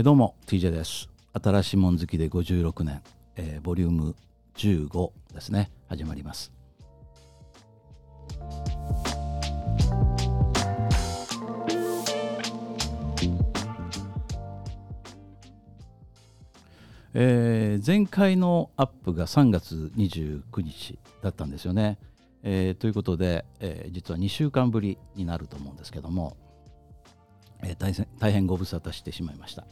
え、どうも TJ です新しいもん好きで56年、えー、ボリューム15ですね始まりますえー、前回のアップが3月29日だったんですよね。えー、ということで、えー、実は2週間ぶりになると思うんですけども、えー、大変大変ご無沙汰してしまいました。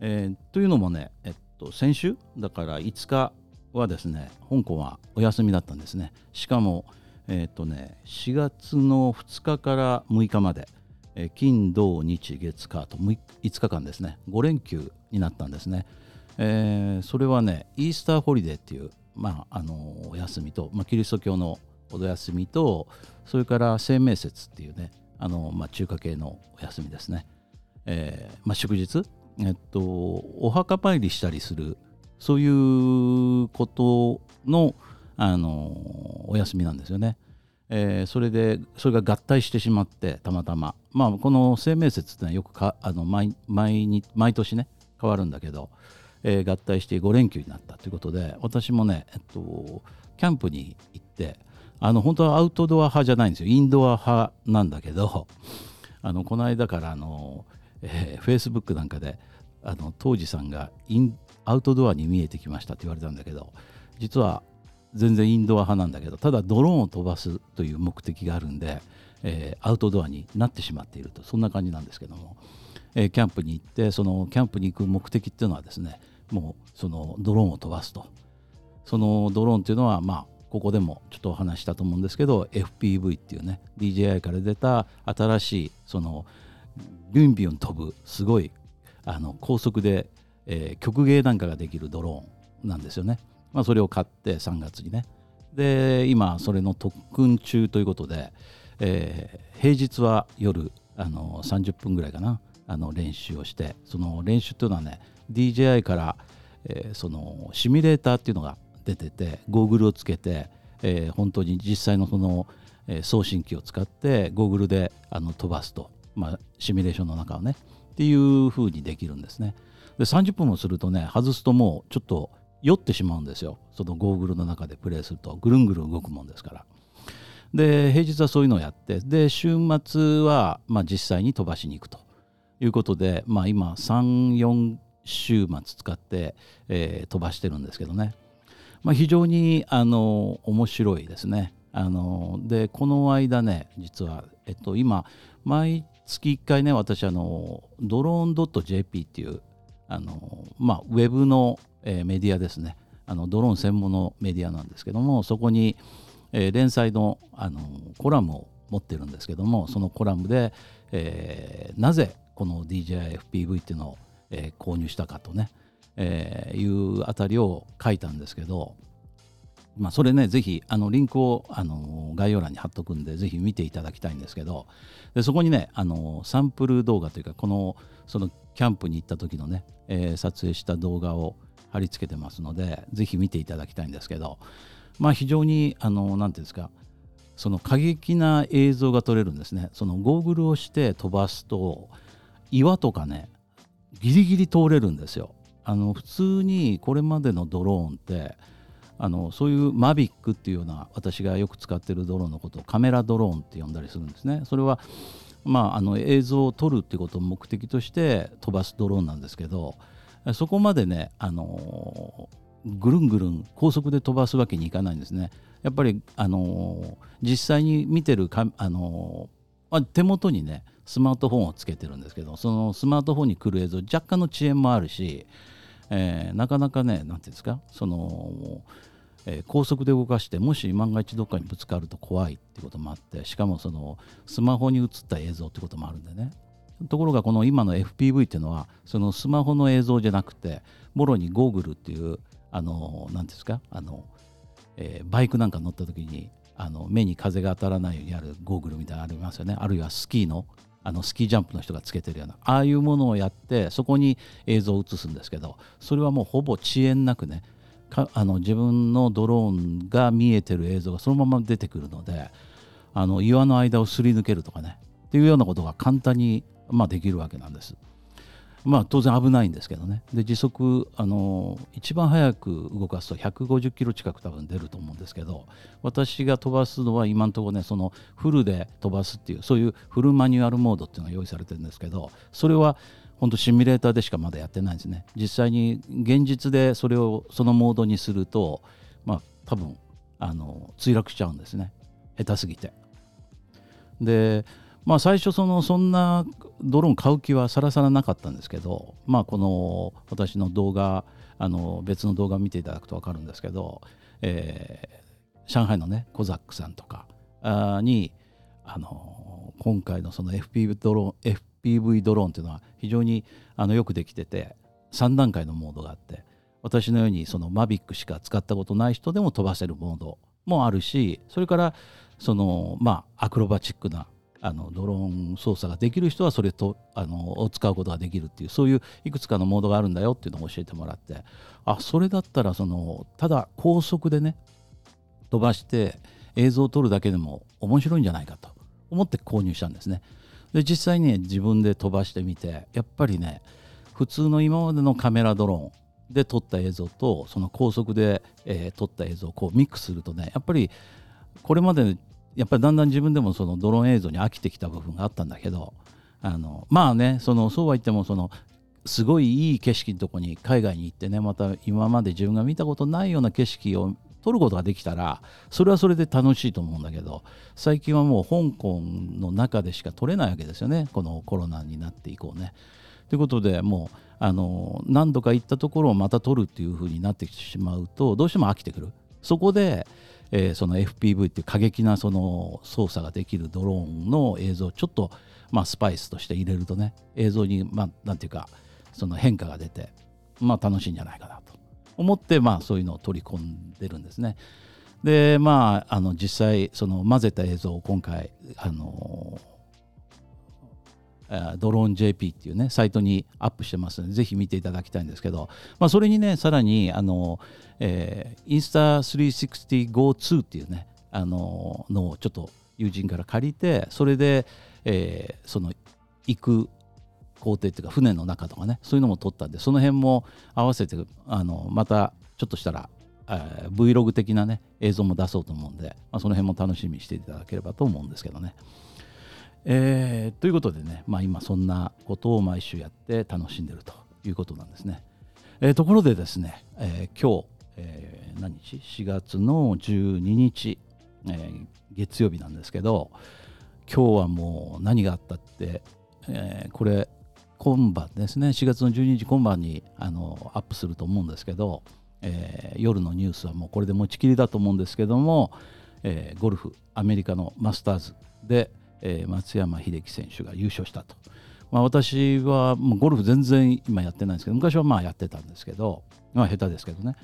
えー、というのもね、えっと、先週だから5日はですね香港はお休みだったんですね。しかも、えっとね、4月の2日から6日まで、えー、金土日月火と 5, 5日間ですね。5連休になったんですね、えー、それはねイースターホリデーっていう、まあ、あのお休みと、まあ、キリスト教のお休みとそれから生命節っていうねあの、まあ、中華系のお休みですね、えーまあ、祝日えっと、お墓参りしたりするそういうことのあのお休みなんですよね。えー、それでそれが合体してしまってたまたま、まあ、この生命節ってのはよくかあの毎毎に毎年ね変わるんだけど、えー、合体して5連休になったということで私もね、えっと、キャンプに行ってあの本当はアウトドア派じゃないんですよインドア派なんだけどあのこの間からあのえー、Facebook なんかであの当時さんがインアウトドアに見えてきましたって言われたんだけど実は全然インドア派なんだけどただドローンを飛ばすという目的があるんで、えー、アウトドアになってしまっていると。そんな感じなんですけども、えー、キャンプに行ってそのキャンプに行く目的っていうのはですねもうそのドローンを飛ばすと。そのドローンっていうのはまあここでもちょっとお話したと思うんですけど FPV っていうね DJI から出た新しいそのビュンビュン飛ぶすごいあの高速で、えー、曲芸なんかができるドローンなんですよね。まあ、それを買って3月にね。で今それの特訓中ということで、えー、平日は夜あの30分ぐらいかなあの練習をしてその練習っていうのはね DJI から、えー、そのシミュレーターっていうのが出ててゴーグルをつけて、えー、本当に実際のその、えー、送信機を使ってゴーグルであの飛ばすとまあ、シミュレーションの中をねっていう風にできるんですね。で30分もするとね外すともうちょっと酔ってしまうんですよ。そのゴーグルの中でプレイすると。ぐるんぐるん動くもんですから。で平日はそういうのをやってで週末は、まあ、実際に飛ばしに行くと。いうことで、まあ、今34週末使って、えー、飛ばしてるんですけどね、まあ、非常にあの面白いですね。あのでこの間ね実は、えっと、今毎月1回ね私あのドローン .jp っていうあの、まあ、ウェブの、えー、メディアですね。あのドローン専門のメディアなんですけどもそこに、えー、連載のあのコラムを持ってるんですけどもそのコラムで、えー、なぜこの DJIFPV っていうのを、えー、購入したかとね、えー、いうあたりを書いたんですけどまあ、それね、ぜひあのリンクをあの概要欄に貼っとくんで、ぜひ見ていただきたいんですけど、でそこにねあの、サンプル動画というか、このそのキャンプに行った時のね、えー、撮影した動画を貼り付けてますので、ぜひ見ていただきたいんですけど、まあ、非常に、あのなんていうんですか、その過激な映像が撮れるんですね。そのゴーグルをして飛ばすと、岩とかね、ギリギリ通れるんですよ。あの普通にこれまでのドローンって、あのそういうマビックっていうような私がよく使ってるドローンのことをカメラドローンって呼んだりするんですね。それはまあ、あの映像を撮るっていうことを目的として飛ばすドローンなんですけどそこまでねあのぐるんぐるん高速で飛ばすわけにいかないんですね。やっぱりあの実際に見てるかあのまあ手元にねスマートフォンをつけてるんですけどそのスマートフォンに来る映像若干の遅延もあるしえー、なかなかね何て言うんですかその、えー、高速で動かしてもし万が一どっかにぶつかると怖いってこともあってしかもそのスマホに映った映像ってこともあるんでね。ところがこの今の FPV っていうのはそのスマホの映像じゃなくてもろにゴーグルっていうあの何ですかあの、えー、バイクなんか乗った時にあの目に風が当たらないようにあるゴーグルみたいなのありますよね。あるいはスキーのあのスキージャンプの人がつけてるようなああいうものをやってそこに映像を映すんですけどそれはもうほぼ遅延なくねかあの自分のドローンが見えてる映像がそのまま出てくるのであの岩の間をすり抜けるとかねっていうようなことが簡単に、まあ、できるわけなんです。まあ当然危ないんですけどね。で時速あの一番速く動かすと150キロ近く多分出ると思うんですけど私が飛ばすのは今のところねそのフルで飛ばすっていうそういうフルマニュアルモードっていうのが用意されてるんですけどそれは本当シミュレーターでしかまだやってないんですね。実際に現実でそれをそのモードにするとまあ多分あの墜落しちゃうんですね。下手すぎて。でまあ最初そのそんなドローン買う気はさらさらなかったんですけどまあこの私の動画あの別の動画を見ていただくと分かるんですけど、えー、上海のねコザックさんとかにあの今回のその FPV ドローン FPV ドローンっていうのは非常にあのよくできてて3段階のモードがあって私のようにそのマビックしか使ったことない人でも飛ばせるモードもあるしそれからそのまあアクロバチックなあのドローン操作ができる人はそれとあのを使うことができるっていうそういういくつかのモードがあるんだよっていうのを教えてもらってあそれだったらそのただ高速でね飛ばして映像を撮るだけでも面白いんじゃないかと思って購入したんですね。で実際に、自分で飛ばしてみてやっぱりね普通の今までのカメラドローンで撮った映像とその高速で、えー、撮った映像をこうミックスするとねやっぱりこれまでやっぱりだんだん自分でもそのドローン映像に飽きてきた部分があったんだけどあのまあねそのそうは言ってもそのすごいいい景色のとこに海外に行ってねまた今まで自分が見たことないような景色を撮ることができたらそれはそれで楽しいと思うんだけど最近はもう香港の中でしか撮れないわけですよねこのコロナになって以降ね。ということでもうあの何度か行ったところをまた撮るっていうふうになってきてしまうとどうしても飽きてくる。そこでえー、その FPV っていう過激なその操作ができるドローンの映像をちょっとまあスパイスとして入れるとね映像にまあなんていうかその変化が出てまあ楽しいんじゃないかなと思ってまあそういうのを取り込んでるんですね。でまああの実際その混ぜた映像を今回あのドローン JP っていうねサイトにアップしてますのでぜひ見ていただきたいんですけど、まあ、それにねさらにあの、えー、インスタ 360GO2 っていうねあののをちょっと友人から借りてそれで、えー、その行く工程っていうか船の中とかねそういうのも撮ったんでその辺も合わせてあのまたちょっとしたら Vlog 的なね映像も出そうと思うんで、まあ、その辺も楽しみにしていただければと思うんですけどね。えー、ということでね、まあ、今そんなことを毎週やって楽しんでるということなんですね。えー、ところでですね、えー、今日、えー、何日 ?4 月の12日、えー、月曜日なんですけど今日はもう何があったって、えー、これ今晩ですね4月の12日今晩にあのアップすると思うんですけど、えー、夜のニュースはもうこれで持ちきりだと思うんですけども、えー、ゴルフアメリカのマスターズで、えー、松山英樹選手が優勝したと。まあ、私はもうゴルフ全然今やってないんですけど昔はまあやってたんですけど、まあ、下手ですけどね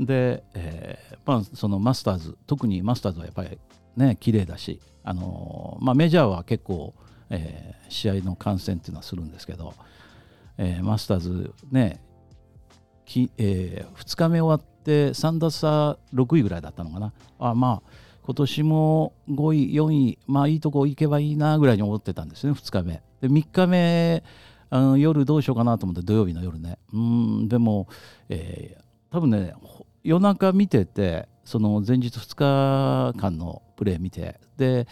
で、えーまあ、そのマスターズ特にマスターズはやっぱりね綺麗だし、あのー、まあ、メジャーは結構、えー、試合の観戦っていうのはするんですけど、えー、マスターズねき、えー、2日目終わって3打差6位ぐらいだったのかなあまあ今年も5位、4位、まあいいとこ行けばいいなぐらいに思ってたんですね、2日目。で、3日目、あの夜どうしようかなと思って、土曜日の夜ね。うん、でも、えー、多分ね、夜中見てて、その前日2日間のプレー見て、で、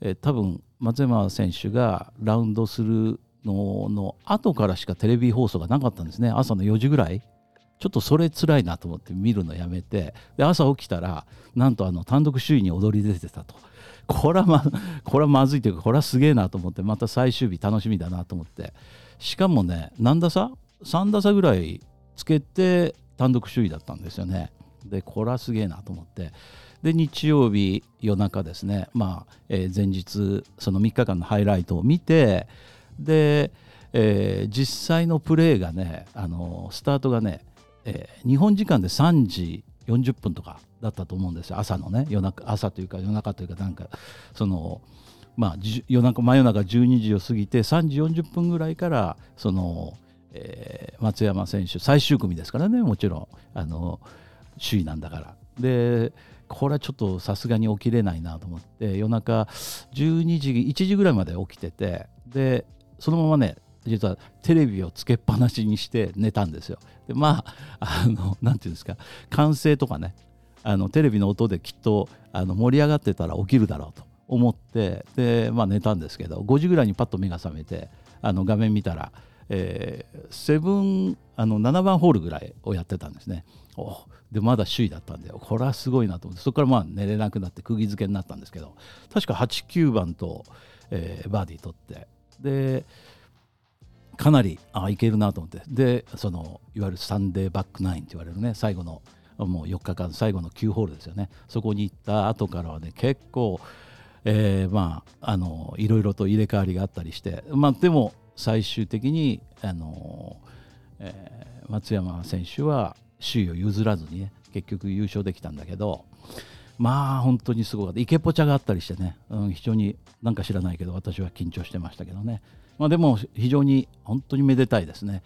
えー、多分松山選手がラウンドするのの後からしかテレビ放送がなかったんですね、朝の4時ぐらい。ちょっとそれ辛いなと思って見るのやめてで朝起きたらなんとあの単独首位に躍り出てたと。これはまこれはまずいというかこれはすげえなと思ってまた最終日楽しみだなと思って。しかもね何打差 ?3 打差ぐらいつけて単独首位だったんですよね。でこれはすげえなと思って。で日曜日夜中ですね。まあ、えー、前日その3日間のハイライトを見てで、えー、実際のプレーがねあのスタートがねえー、日本時間で3時40分とかだったと思うんですよ。朝のね夜中朝というか夜中というかなんかそのまあ夜中真夜中12時を過ぎて3時40分ぐらいからその、えー、松山選手最終組ですからねもちろんあの首位なんだから。でこれはちょっとさすがに起きれないなと思って夜中12時1時ぐらいまで起きててでそのままね実はテレビをつけっぱなしにして寝たんですよ。でまああのなんていうんですか歓声とかねあのテレビの音できっとあの盛り上がってたら起きるだろうと思ってで、まあ、寝たんですけど5時ぐらいにパッと目が覚めてあの画面見たら、えー、セブンあの7番ホールぐらいをやってたんですね。おでまだ首位だったんでこれはすごいなと思ってそこからまあ寝れなくなって釘付けになったんですけど確か89番と、えー、バーディー取ってでかなりあいけるなと思って。でそのいわゆるサンデーバックナインって言われるね最後のもう4日間最後の9ホールですよね。そこに行った後からはね結構、えー、まああのいろいろと入れ替わりがあったりして。まあでも最終的にあの、えー、松山選手は首位を譲らずにね結局優勝できたんだけどまあ本当にすごかった。池ポチャがあったりしてね、うん、非常になんか知らないけど私は緊張してましたけどね、まあ、でも非常に本当にめでたいですね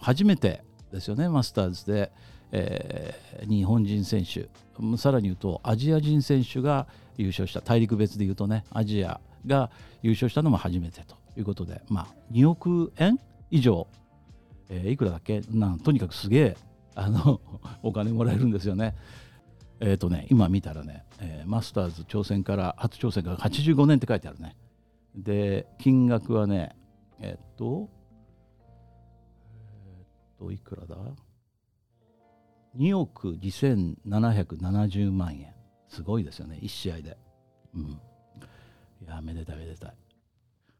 初めてですよねマスターズで、えー、日本人選手さらに言うとアジア人選手が優勝した大陸別で言うとねアジアが優勝したのも初めてということで、まあ、2億円以上、えー、いくらだっけ？なんとにかくすげえあの お金もらえるんですよね。えっ、ー、とね今見たらね、えー、マスターズ挑戦から初挑戦から85年って書いてあるね。で金額はねえっ、とえっ、といくらだ？2億2770万円。すごいですよね1試合で。うん。いやめでたいめでたい。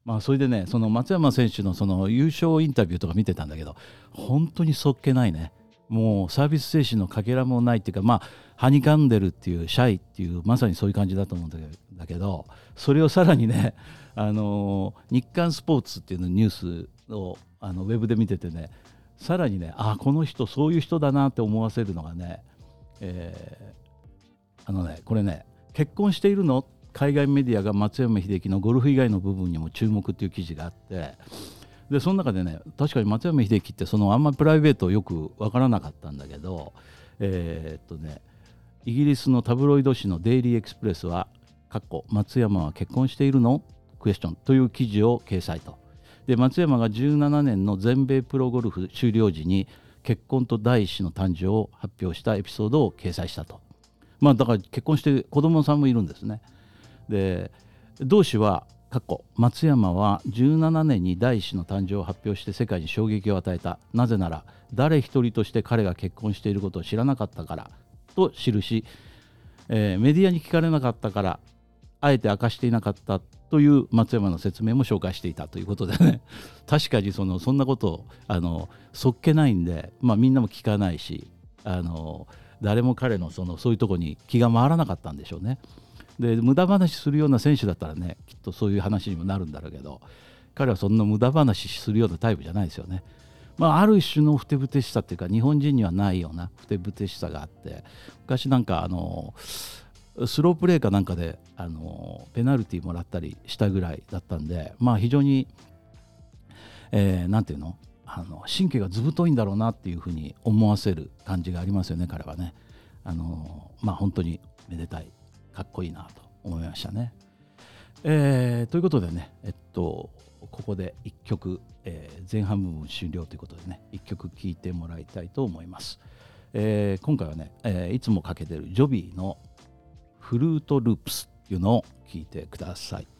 まあそれでねその松山選手のその優勝インタビューとか見てたんだけど本当にそっけないね。もうサービス精神のかけらもないっていうかまあはにかんでるっていうシャイっていうまさにそういう感じだと思うんだけどそれをさらにね あの日刊スポーツっていうのニュースをあのウェブで見ててねさらにねあこの人そういう人だなって思わせるのがね、えー、あのねこれね結婚しているの？海外メディアが松山英樹のゴルフ以外の部分にも注目っていう記事があってでその中でね確かに松山英樹ってそのあんまりプライベートよく分からなかったんだけどえー、っとねイギリスのタブロイド紙のデイリー・エクスプレスは松山は結婚しているの？クエスチョンという記事を掲載と。で松山が17年の全米プロゴルフ終了時に結婚と第一子の誕生を発表したエピソードを掲載したと。まあだから結婚して子供さんもいるんですね。で同氏は過去松山は17年に第一子の誕生を発表して世界に衝撃を与えたなぜなら誰一人として彼が結婚していることを知らなかったからと記し、えー、メディアに聞かれなかったからあえて明かしていなかったという松山の説明も紹介していたということでね 確かにそのそんなことをあのそっけないんで、まあ、みんなも聞かないしあの誰も彼のそのそういうとこに気が回らなかったんでしょうね。で無駄話するような選手だったらねきっとそういう話にもなるんだろうけど彼はそんな無駄話するようなタイプじゃないですよね。まあ、ある種のふてぶてしさっていうか日本人にはないようなふてぶてしさがあって昔なんかあのスロープレーかなんかであのペナルティーもらったりしたぐらいだったんで、まあ、非常に、えー、ていうのあの神経がずぶといんだろうなっていうふうに思わせる感じがありますよね彼はね。あのまあ本当にめでたいかっこいいなと思いましたね。えー、ということでね、えっと、ここで1曲、えー、前半部分終了ということでね1曲聴いてもらいたいと思います。えー、今回はね、えー、いつもかけてるジョビーのフルートループスっていうのを聴いてください。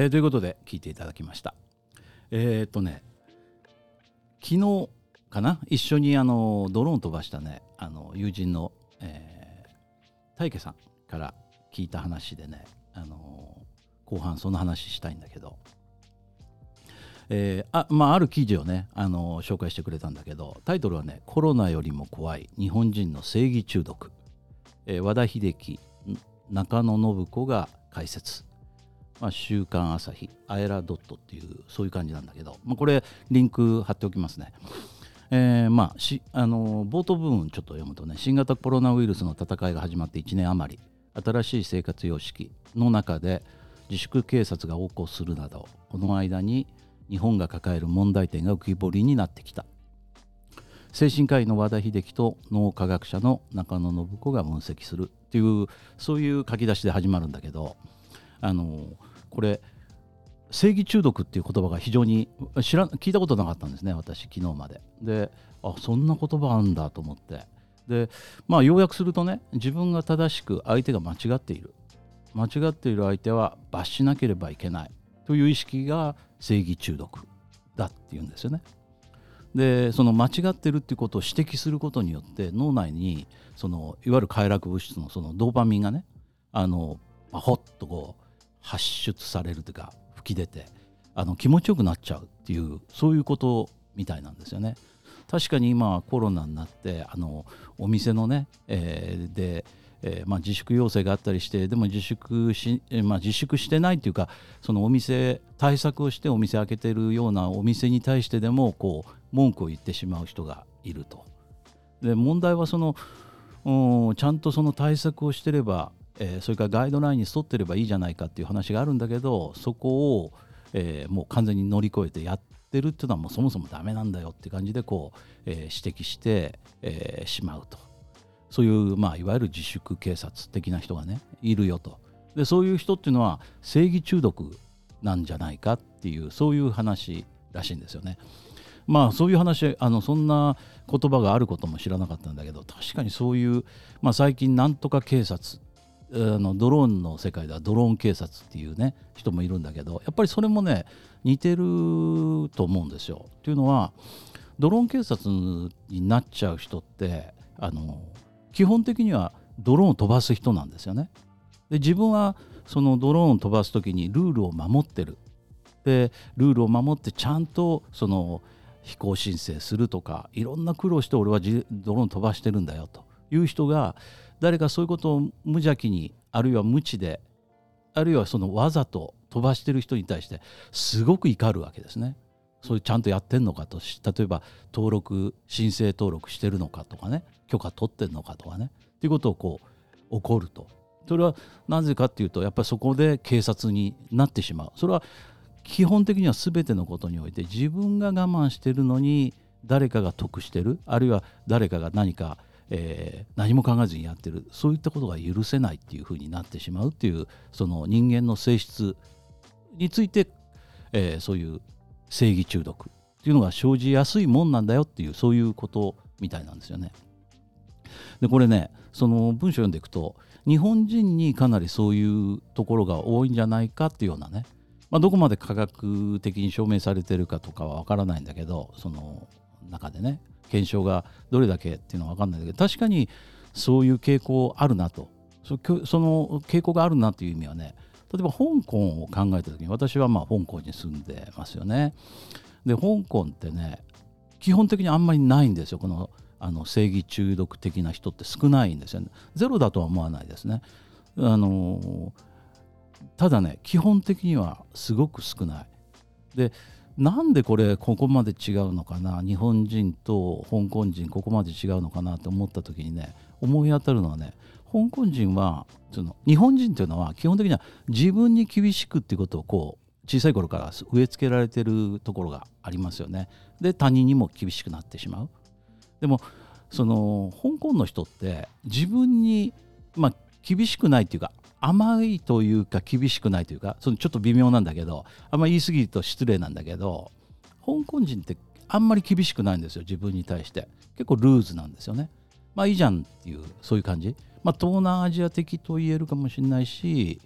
えー、ということで聞いていただきました。えっ、とね昨日かな？一緒にあのドローン飛ばしたねあの友人の、えー、大家さんから聞いた話でねあの後半その話したいんだけど。えー、あまあ、ある記事をねあの紹介してくれたんだけどタイトルはね「コロナよりも怖い日本人の正義中毒」え、和田秀樹中野信子が解説、まあ、週刊朝日アエラドットっていうそういう感じなんだけど、まあ、これリンク貼っておきますね。えー、まあしあの冒頭部分ちょっと読むとね新型コロナウイルスの戦いが始まって1年余り新しい生活様式の中で自粛警察が横行するなどこの間に日本が抱える問題点が浮き彫りになってきた精神科医の和田秀樹と脳科学者の中野信子が分析するっていうそういう書き出しで始まるんだけどあのこれ正義中毒っていう言葉が非常に知ら聞いたことなかったんですね私昨日まで。であそんな言葉あんだと思ってでまあ要約するとね自分が正しく相手が間違っている間違っている相手は罰しなければいけないという意識が正義中毒だっていうんですよね。でその間違ってるっていうことを指摘することによって脳内にそのいわゆる快楽物質のそのドーパミンがねあのパホッとこう発出されるというか吹き出てあの気持ちよくなっちゃうっていうそういうことみたいなんですよね。確かに今コロナになってあのお店のね、えー、でえー、まあ、自粛要請があったりしてでも自粛し、まあ、自粛してないというかそのお店対策をしてお店開けてるようなお店に対してでもこう文句を言ってしまう人がいると。で問題はそのちゃんとその対策をしてれば、えー、それからガイドラインに沿ってればいいじゃないかっていう話があるんだけどそこを、えー、もう完全に乗り越えてやってるっていうのはもうそもそもダメなんだよって感じでこう、え指摘して、えしまうと。そういう、まあ、いわゆる自粛警察的な人がねいるよとでそういう人っていうのは正義中毒なんじゃないかっていうそういう話らしいんですよね。まあそういう話あのそんな言葉があることも知らなかったんだけど確かにそういう、まあ、最近なんとか警察あのドローンの世界ではドローン警察っていうね人もいるんだけどやっぱりそれもね似てると思うんですよ。というのはドローン警察になっちゃう人ってあの基本的にはドローンを飛ばす人なんですよね。で自分はそのドローンを飛ばす時にルールを守ってる。でルールを守ってちゃんとその飛行申請するとかいろんな苦労して俺はドローン飛ばしてるんだよという人が誰かそういうことを無邪気にあるいは無知であるいはそのわざと飛ばしてる人に対してすごく怒るわけですね。それちゃんとやってんのかと例えば登録申請登録してるのかとかね。許可取ってんのかとかね。っていうことをこう起こると。それはなぜかっていうとやっぱりそこで警察になってしまう。それは基本的には全てのことにおいて自分が我慢してるのに誰かが得してるあるいは誰かが何か、えー、何も考えずにやってる。そういったことが許せないっていうふうになってしまうっていうその人間の性質について、えー、そういう正義中毒っていうのが生じやすいもんなんだよっていうそういうことみたいなんですよね。でこれねその文章読んでいくと日本人にかなりそういうところが多いんじゃないかっていうようなね、まあ、どこまで科学的に証明されてるかとかは分からないんだけどその中でね。検証がどれだけっていうのは分かんないんだけど確かにそういう傾向あるなとその傾向があるなという意味はね例えば香港を考えた時に私はまあ香港に住んでますよね。で香港ってね基本的にあんまりないんですよこのあの正義中毒的な人って少ないんですよね。ゼロだとは思わないですね。あのただね基本的にはすごく少ない。でなんでこれここまで違うのかな？日本人と香港人ここまで違うのかなと思った時にね思い当たるのはね香港人はその日本人というのは基本的には自分に厳しくっていうことをこう小さい頃から植え付けられてるところがありますよね。で他人にも厳しくなってしまう。でもその香港の人って自分に、まあ、厳しくないというか甘いというか厳しくないというかそのちょっと微妙なんだけどあんまり言い過ぎると失礼なんだけど香港人ってあんまり厳しくないんですよ自分に対して。結構ルーズなんですよね。まあいいじゃんっていうそういう感じ。まあ、東南アジア的と言えるかもしれないし、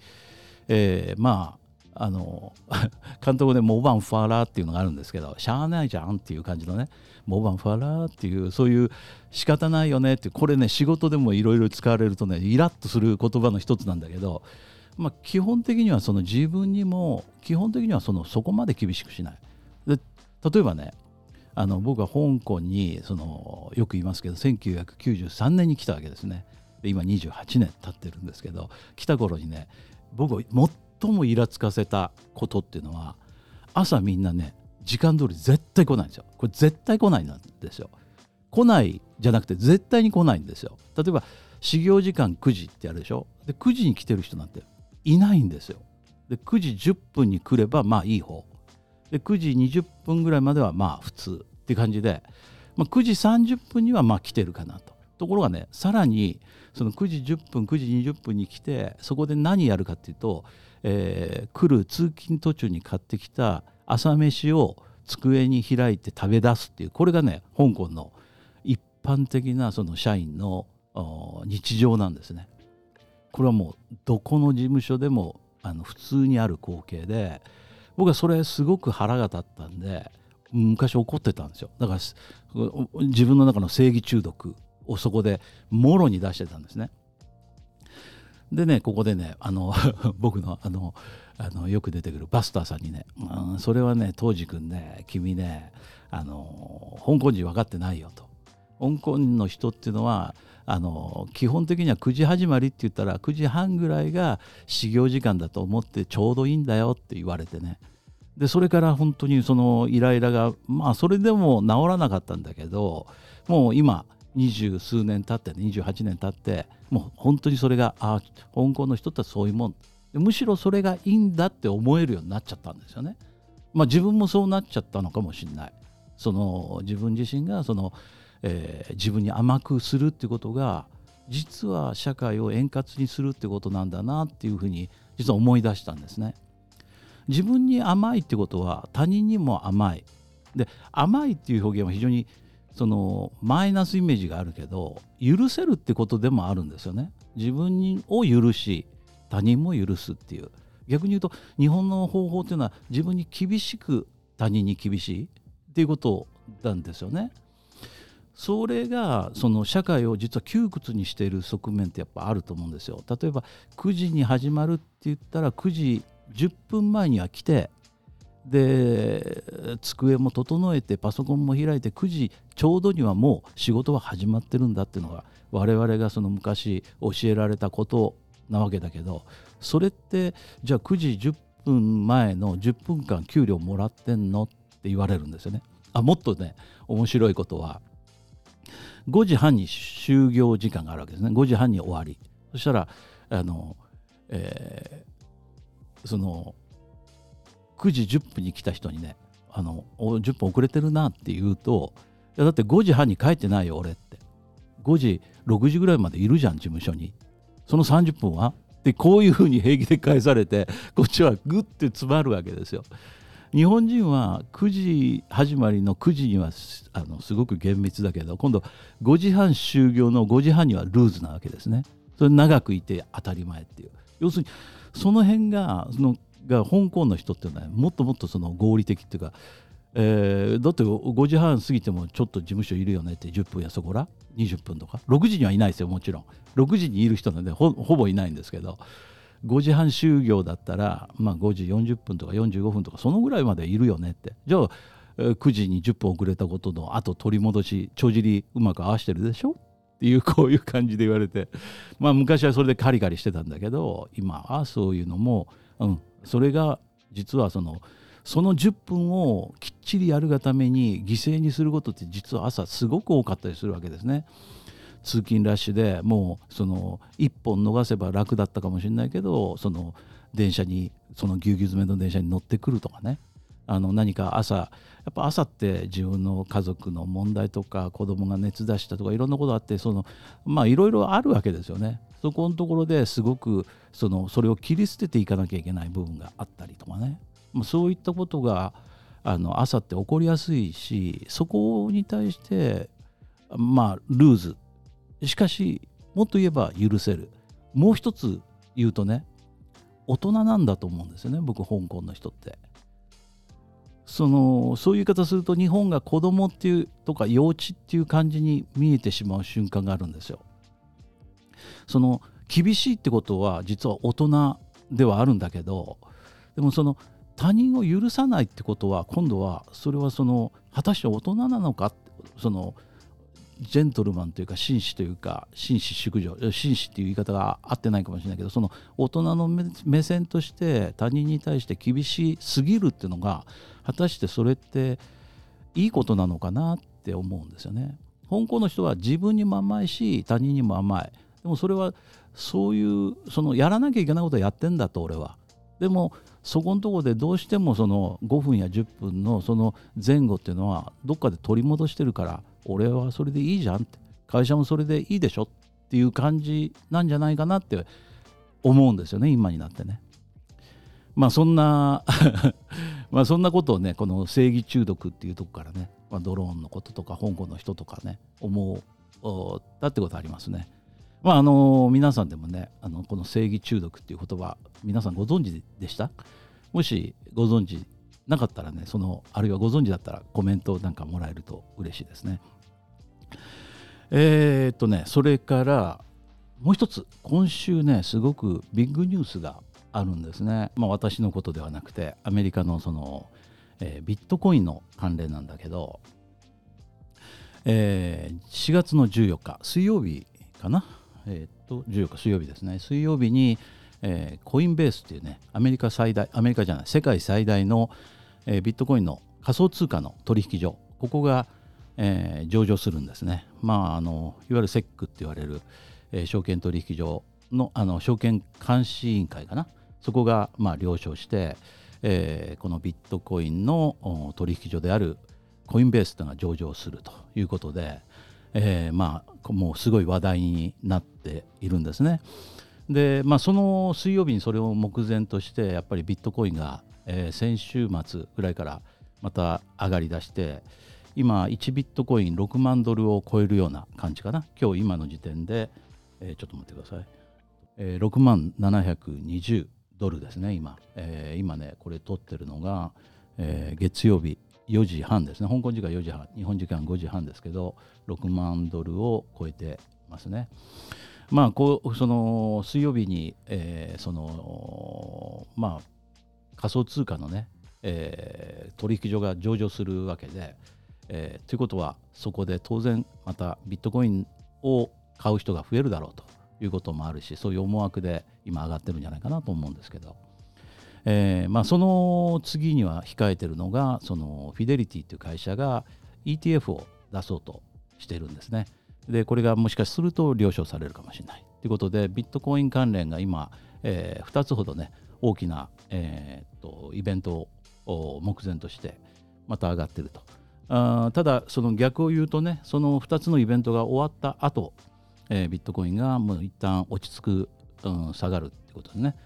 えー、まああの 監督でモバンファーラーっていうのがあるんですけどしゃあないじゃんっていう感じのねモバンファーラーっていうそういう仕方ないよねってこれね仕事でもいろいろ使われるとねイラッとする言葉の一つなんだけど、まあ、基本的にはその自分にも基本的にはそのそこまで厳しくしない。で例えばねあの僕は香港にそのよく言いますけど1993年に来たわけですね。で今28年経ってるんですけど来た頃にね僕を最もイラつかせたことっていうのは朝みんなね時間通り絶対来ないんですよ。これ絶対来ないなんですよ。来ないじゃなくて絶対に来ないんですよ。例えば始業時間9時ってやるでしょ。で9時に来てる人なんていないんですよ。で9時10分に来ればまあいい方。で9時20分ぐらいまではまあ普通って感じで、まあ、9時30分にはまあ来てるかなと。ところがねさらにその9時10分9時20分に来てそこで何やるかっていうと、えー、来る通勤途中に買ってきた朝飯を机に開いて食べ出すっていうこれがね香港の一般的なその社員の日常なんですね。これはもうどこの事務所でもあの普通にある光景で僕はそれすごく腹が立ったんで昔怒ってたんですよだから自分の中の正義中毒をそこでもろに出してたんですね。でねここでねあの 僕のあのあのよく出てくるバスターさんにね、うん、それはね当時君ね君ねあの香港人分かってないよと。香港の人っていうのはあの基本的には9時始まりって言ったら9時半ぐらいが始業時間だと思ってちょうどいいんだよって言われてね。でそれから本当にそのイライラがまあそれでも治らなかったんだけどもう今二十数年経って28年経ってもう本当にそれがあ香港の人ってそういうもんむしろそれがいいんだって思えるようになっちゃったんですよね。まあ、自分もそうなっちゃったのかもしれない。その自分自身がその、えー、自分に甘くするってことが実は社会を円滑にするってことなんだなっていうふうに実は思い出したんですね。自分に甘いってことは他人にも甘い。で甘いっていう表現は非常にそのマイナスイメージがあるけど許せるってことでもあるんですよね。自分を許し他人も許すっていう逆に言うと日本の方法っていうのは自分に厳しく他人に厳しいっていうことなんですよね。それがその社会を実は窮屈にしている側面ってやっぱあると思うんですよ。例えば9時に始まるって言ったら9時10分前には来てで机も整えてパソコンも開いて9時ちょうどにはもう仕事は始まってるんだっていうのが我々がその昔教えられたことなわけだけどそれってじゃあ9時10分前の10分間給料もらってんのって言われるんですよね。あもっとね面白いことは5時半に就業時間があるわけですね5時半に終わりそしたらあの、えー、その9時10分に来た人にねあの10分遅れてるなって言うといやだって5時半に帰ってないよ俺って5時6時ぐらいまでいるじゃん事務所にその30分は？でこういうふうに平気で返されて こっちはグッて詰まるわけですよ。日本人は9時始まりの9時にはあのすごく厳密だけど今度5時半終業の5時半にはルーズなわけですね。それ長くいて当たり前っていう。要するにその辺がそのが香港の人っていうのはもっともっとその合理的っていうか、えー、だって5時半過ぎてもちょっと事務所いるよねって10分やそこら20分とか。6時にはいないですよもちろん。6時にいる人なんでほぼいないんですけど。5時半就業だったら、まあ、5時40分とか45分とかそのぐらいまでいるよねって。じゃあ9時に10分遅れたことのあと取り戻し帳尻うまく合わせてるでしょ？っていうこういう感じで言われて。まあ昔はそれでカリカリしてたんだけど今はそういうのも、うん、それが実はそのその10分をきっちりやるがために犠牲にすることって実は朝すごく多かったりするわけですね。通勤ラッシュでもうその1本逃せば楽だったかもしれないけどその電車にそのぎゅうぎゅう詰めの電車に乗ってくるとかねあの何か朝やっぱ朝って自分の家族の問題とか子供が熱出したとかいろんなことあってそのまあいろいろあるわけですよね。そこのところですごくそのそれを切り捨てていかなきゃいけない部分があったりとかね、まあ、そういったことがあの朝って起こりやすいしそこに対してまあルーズ。しかしもっと言えば許せる。もう一つ言うとね大人なんだと思うんですよね僕香港の人って。そのそういう言い方すると日本が子供っていうとか幼稚っていう感じに見えてしまう瞬間があるんですよ。その厳しいってことは実は大人ではあるんだけどでもその他人を許さないってことは今度はそれはその果たして大人なのか？そのジェントルマンというか紳士というか紳士淑女紳士っていう言い方が合ってないかもしれないけどその大人の目線として他人に対して厳しすぎるっていうのが果たしてそれっていいことなのかなって思うんですよね。香港の人は自分にも甘いし他人にも甘いでもそれはそういうそのやらなきゃいけないことをやってんだと俺はでもそこのところでどうしてもその5分や10分のその前後っていうのはどっかで取り戻してるから俺はそれでいいじゃんって会社もそれでいいでしょっていう感じなんじゃないかなって思うんですよね今になってね。まあそんなまあそんなことをねこの正義中毒っていうとこからね、まあ、ドローンのこととか香港の人とかね思ったってことありますね。まああの皆さんでもねあのこの正義中毒っていう言葉皆さんご存知でした？もしご存知なかったらねそのあるいはご存知だったらコメントなんかもらえると嬉しいですね。えー、っとねそれからもう一つ今週ねすごくビッグニュースがあるんですね。まあ私のことではなくてアメリカのその、えー、ビットコインの関連なんだけど、えー、4月の14日水曜日かな？えっ、と14日水曜日ですね。水曜日に、えー、コインベースっていうねアメリカ最大アメリカじゃない世界最大の、えー、ビットコインの仮想通貨の取引所。ここが、えー、上場するんですね。まああのいわゆるセックって言われる、えー、証券取引所のあの証券監視委員会かな？そこがまあ了承して、えー、このビットコインの取引所であるコインベースというのが上場するということで、えー、まあもうすごい話題になっているんですね。でまあその水曜日にそれを目前としてやっぱりビットコインが、えー、先週末ぐらいからまた上がりだして今1ビットコイン6万ドルを超えるような感じかな今日今の時点で、えー、ちょっと待ってください、えー、6万720ドルですね今、えー、今ねこれ取ってるのが、えー、月曜日4時半ですね香港時間4時半日本時間5時半ですけど6万ドルを超えてますね。まあこうその水曜日に、えー、そのまあ仮想通貨のね、えー、取引所が上場するわけで、えー、ということはそこで当然またビットコインを買う人が増えるだろうということもあるしそういう思惑で今上がってるんじゃないかなと思うんですけど。えーまあ、その次には控えてるのがそのフィデリティという会社が ETF を出そうとしてるんですね。でこれがもしかすると了承されるかもしれないということでビットコイン関連が今、えー、2つほどね大きな、えー、とイベントを目前としてまた上がってるとあただその逆を言うとねその2つのイベントが終わった後、えー、ビットコインがもう一旦落ち着く、うん、下がるってことですね。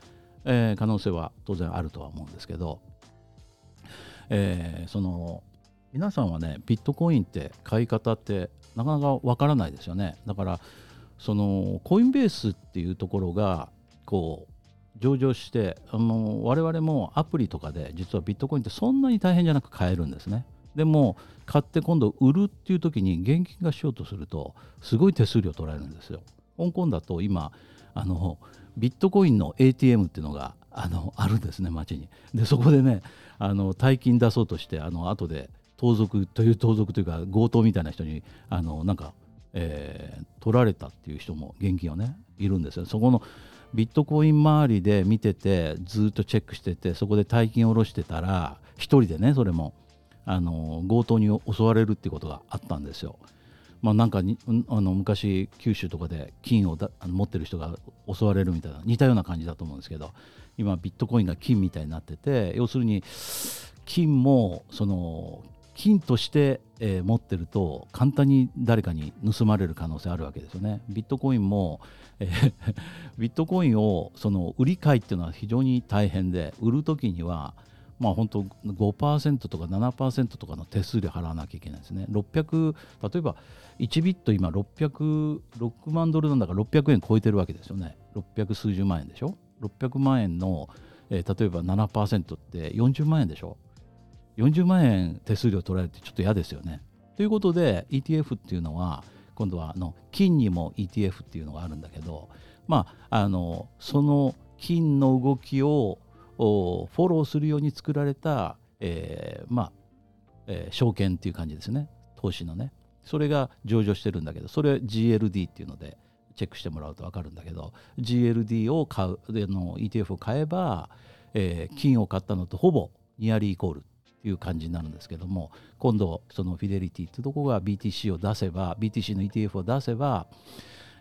えー、可能性は当然あるとは思うんですけど、えー、その皆さんはねビットコインって買い方ってなかなかわからないですよね。だからそのコインベースっていうところがこう上場してあの我々もアプリとかで実はビットコインってそんなに大変じゃなく買えるんですね。でも買って今度売るっていう時に現金化しようとするとすごい手数料取られるんですよ。香港だと今あのビットコインの ATM っていうのがあのあるんですね街にでそこでねあの大金出そうとしてあの後で盗賊という盗賊というか強盗みたいな人にあのなんか、えー、取られたっていう人も現金をねいるんですよそこのビットコイン周りで見ててずっとチェックしててそこで大金を下ろしてたら1人でねそれもあの強盗に襲われるっていうことがあったんですよ。まあ、なんかあの昔九州とかで金をだあの持ってる人が襲われるみたいな似たような感じだと思うんですけど今ビットコインが金みたいになってて要するに金もその金として、えー、持ってると簡単に誰かに盗まれる可能性あるわけですよね。ビットコインも、えー、ビットコインをその売り買いっていうのは非常に大変で売る時にはまあ本当5%とか7%とかの手数料払わなきゃいけないですね。600例えば1ビット今606万ドルなんだから600円超えてるわけですよね。600数十万円でしょ600万円の、えー、例えば7%って40万円でしょ40万円手数料取られてちょっと嫌ですよね。ということで ETF っていうのは今度はあの金にも ETF っていうのがあるんだけどまああのその金の動きをフォローするように作られた、えー、まあ、えー、証券っていう感じですね。投資のね。それが上場してるんだけどそれ GLD っていうのでチェックしてもらうと分かるんだけど GLD を買うでの ETF を買えば、えー、金を買ったのとほぼニアリーイコールっていう感じになるんですけども今度そのフィデリティってとこが BTC を出せば BTC の ETF を出せば、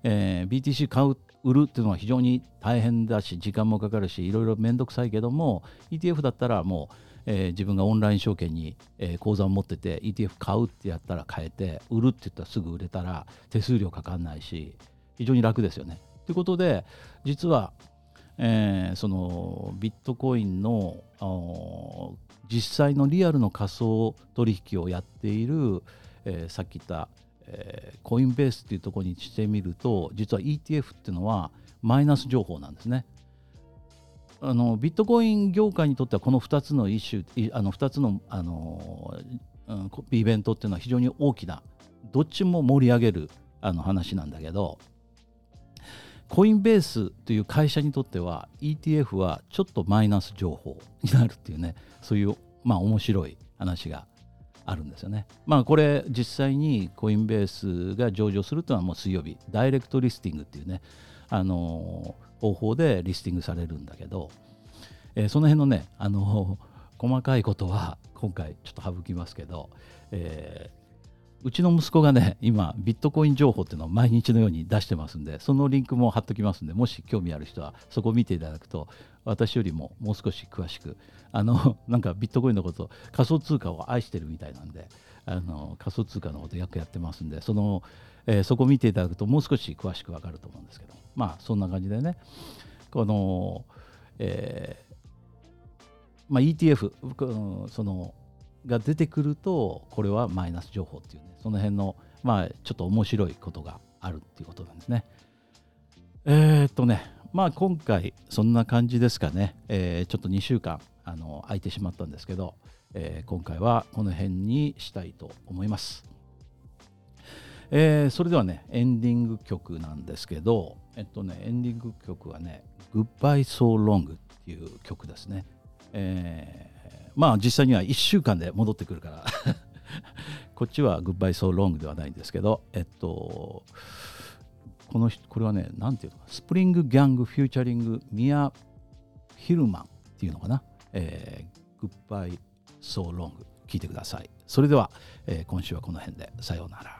えー、BTC 買う売るっていうのは非常に大変だし時間もかかるしいろいろ面倒くさいけども ETF だったらもう、えー、自分がオンライン証券に、えー、口座を持ってて ETF 買うってやったら買えて売るって言ったらすぐ売れたら手数料かかんないし非常に楽ですよね。ということで実は、えー、そのビットコインの実際のリアルの仮想取引をやっている、えー、さっき言ったえー、コインベースっていうところにしてみると実は ETF っていうのはマイナス情報なんですね。あのビットコイン業界にとってはこの2つのイシュあの2つのあの、うん、イベントっていうのは非常に大きなどっちも盛り上げるあの話なんだけどコインベースという会社にとっては ETF はちょっとマイナス情報になるっていうねそういうまあ面白い話があるんですよね。まあこれ実際にコインベースが上場するというのはもう水曜日ダイレクトリスティングっていうねあの方法でリスティングされるんだけど、えー、その辺のねあの細かいことは今回ちょっと省きますけど、えうちの息子がね、今、ビットコイン情報っていうのを毎日のように出してますんで、そのリンクも貼っときますんで、もし興味ある人はそこを見ていただくと、私よりももう少し詳しく、あの、なんかビットコインのこと、仮想通貨を愛してるみたいなんで、あの仮想通貨のことよくやってますんで、その、えー、そこを見ていただくと、もう少し詳しくわかると思うんですけど、まあ、そんな感じでね、この、えーまあ、ETF、その、が出てくるとこれはマイナス情報っていうねその辺のまあちょっと面白いことがあるっていうことなんですね。えー、っとねまあ今回そんな感じですかね、えー、ちょっと2週間あの空いてしまったんですけど、えー、今回はこの辺にしたいと思います。えー、それではねエンディング曲なんですけどえっとねエンディング曲はね「Goodbye So Long」っていう曲ですね。えまあ実際には1週間で戻ってくるから こっちはグッバイソーロングではないんですけど、えっと、このこれはね、なんていうのスプリングギャングフューチャリングミア・ヒルマンっていうのかな、えー、グッバイソーロング聞いてください。それでは、えー、今週はこの辺でさようなら。